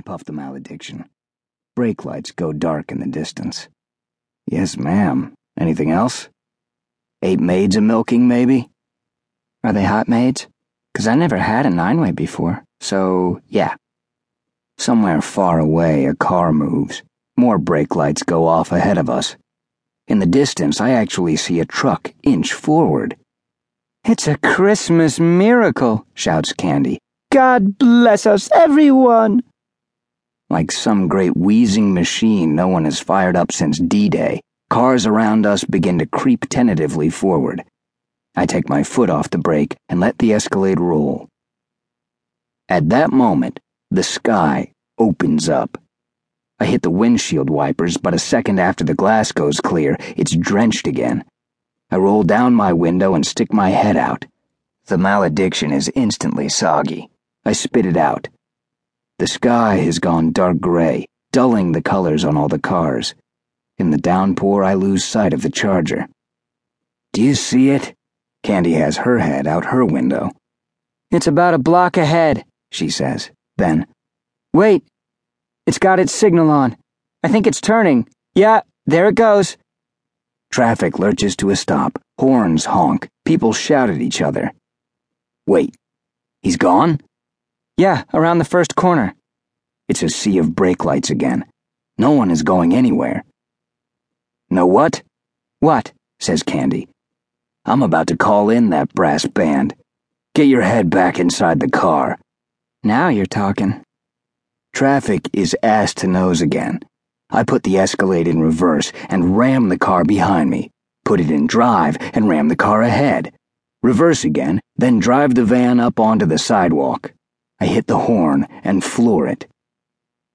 I puff the malediction. Brake lights go dark in the distance. Yes, ma'am. Anything else? Eight maids a milking, maybe? Are they hot maids? 'Cause I never had a nine way before, so yeah. Somewhere far away, a car moves. More brake lights go off ahead of us. In the distance, I actually see a truck inch forward. It's a Christmas miracle, shouts Candy. God bless us, everyone! Like some great wheezing machine no one has fired up since D Day, cars around us begin to creep tentatively forward. I take my foot off the brake and let the Escalade roll. At that moment, the sky opens up. I hit the windshield wipers, but a second after the glass goes clear, it's drenched again. I roll down my window and stick my head out. The malediction is instantly soggy. I spit it out. The sky has gone dark gray, dulling the colors on all the cars. In the downpour, I lose sight of the charger. Do you see it? Candy has her head out her window. It's about a block ahead, she says. Then, Wait! It's got its signal on. I think it's turning. Yeah, there it goes. Traffic lurches to a stop. Horns honk. People shout at each other. Wait, he's gone? Yeah, around the first corner. It's a sea of brake lights again. No one is going anywhere. Know what? What? says Candy. I'm about to call in that brass band. Get your head back inside the car. Now you're talking. Traffic is ass to nose again. I put the Escalade in reverse and ram the car behind me, put it in drive and ram the car ahead. Reverse again, then drive the van up onto the sidewalk. I hit the horn and floor it.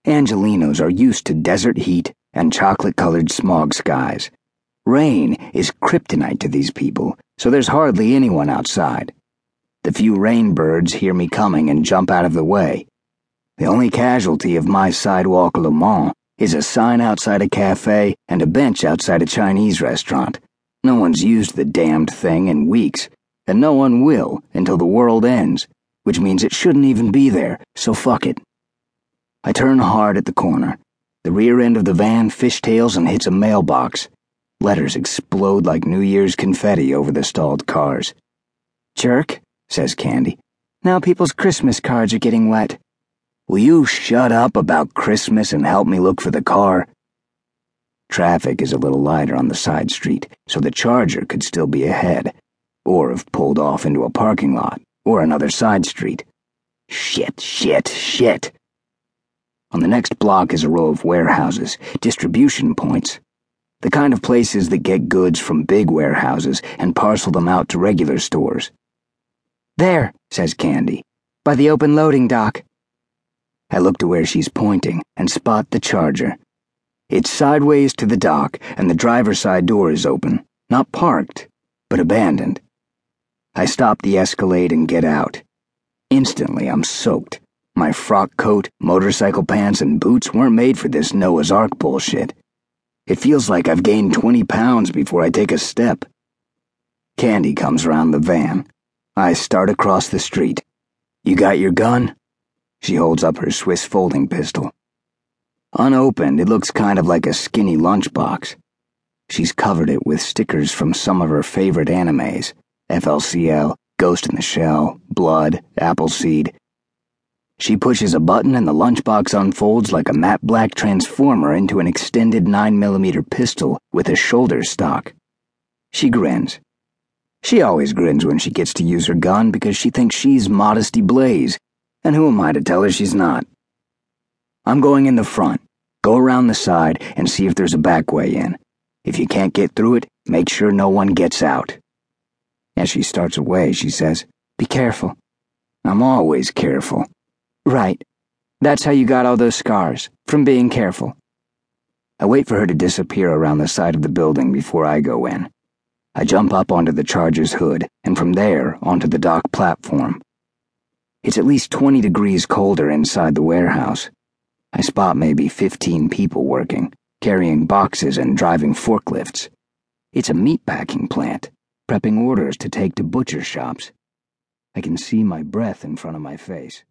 Angelenos are used to desert heat and chocolate colored smog skies. Rain is kryptonite to these people, so there's hardly anyone outside. The few rain birds hear me coming and jump out of the way. The only casualty of my sidewalk Le Mans is a sign outside a cafe and a bench outside a Chinese restaurant. No one's used the damned thing in weeks, and no one will until the world ends which means it shouldn't even be there, so fuck it. I turn hard at the corner. The rear end of the van fishtails and hits a mailbox. Letters explode like New Year's confetti over the stalled cars. Jerk, says Candy. Now people's Christmas cards are getting wet. Will you shut up about Christmas and help me look for the car? Traffic is a little lighter on the side street, so the Charger could still be ahead, or have pulled off into a parking lot or another side street. Shit, shit, shit. On the next block is a row of warehouses, distribution points. The kind of places that get goods from big warehouses and parcel them out to regular stores. There, says Candy, by the open loading dock. I look to where she's pointing and spot the charger. It's sideways to the dock, and the driver's side door is open, not parked, but abandoned. I stop the Escalade and get out. Instantly, I'm soaked. My frock coat, motorcycle pants, and boots weren't made for this Noah's Ark bullshit. It feels like I've gained 20 pounds before I take a step. Candy comes around the van. I start across the street. You got your gun? She holds up her Swiss folding pistol. Unopened, it looks kind of like a skinny lunchbox. She's covered it with stickers from some of her favorite animes. FLCL, Ghost in the Shell, Blood, Appleseed. She pushes a button and the lunchbox unfolds like a matte black transformer into an extended 9mm pistol with a shoulder stock. She grins. She always grins when she gets to use her gun because she thinks she's Modesty Blaise, and who am I to tell her she's not? I'm going in the front. Go around the side and see if there's a back way in. If you can't get through it, make sure no one gets out. As she starts away, she says, Be careful. I'm always careful. Right. That's how you got all those scars, from being careful. I wait for her to disappear around the side of the building before I go in. I jump up onto the Charger's hood, and from there onto the dock platform. It's at least 20 degrees colder inside the warehouse. I spot maybe 15 people working, carrying boxes and driving forklifts. It's a meatpacking plant prepping orders to take to butcher shops. I can see my breath in front of my face.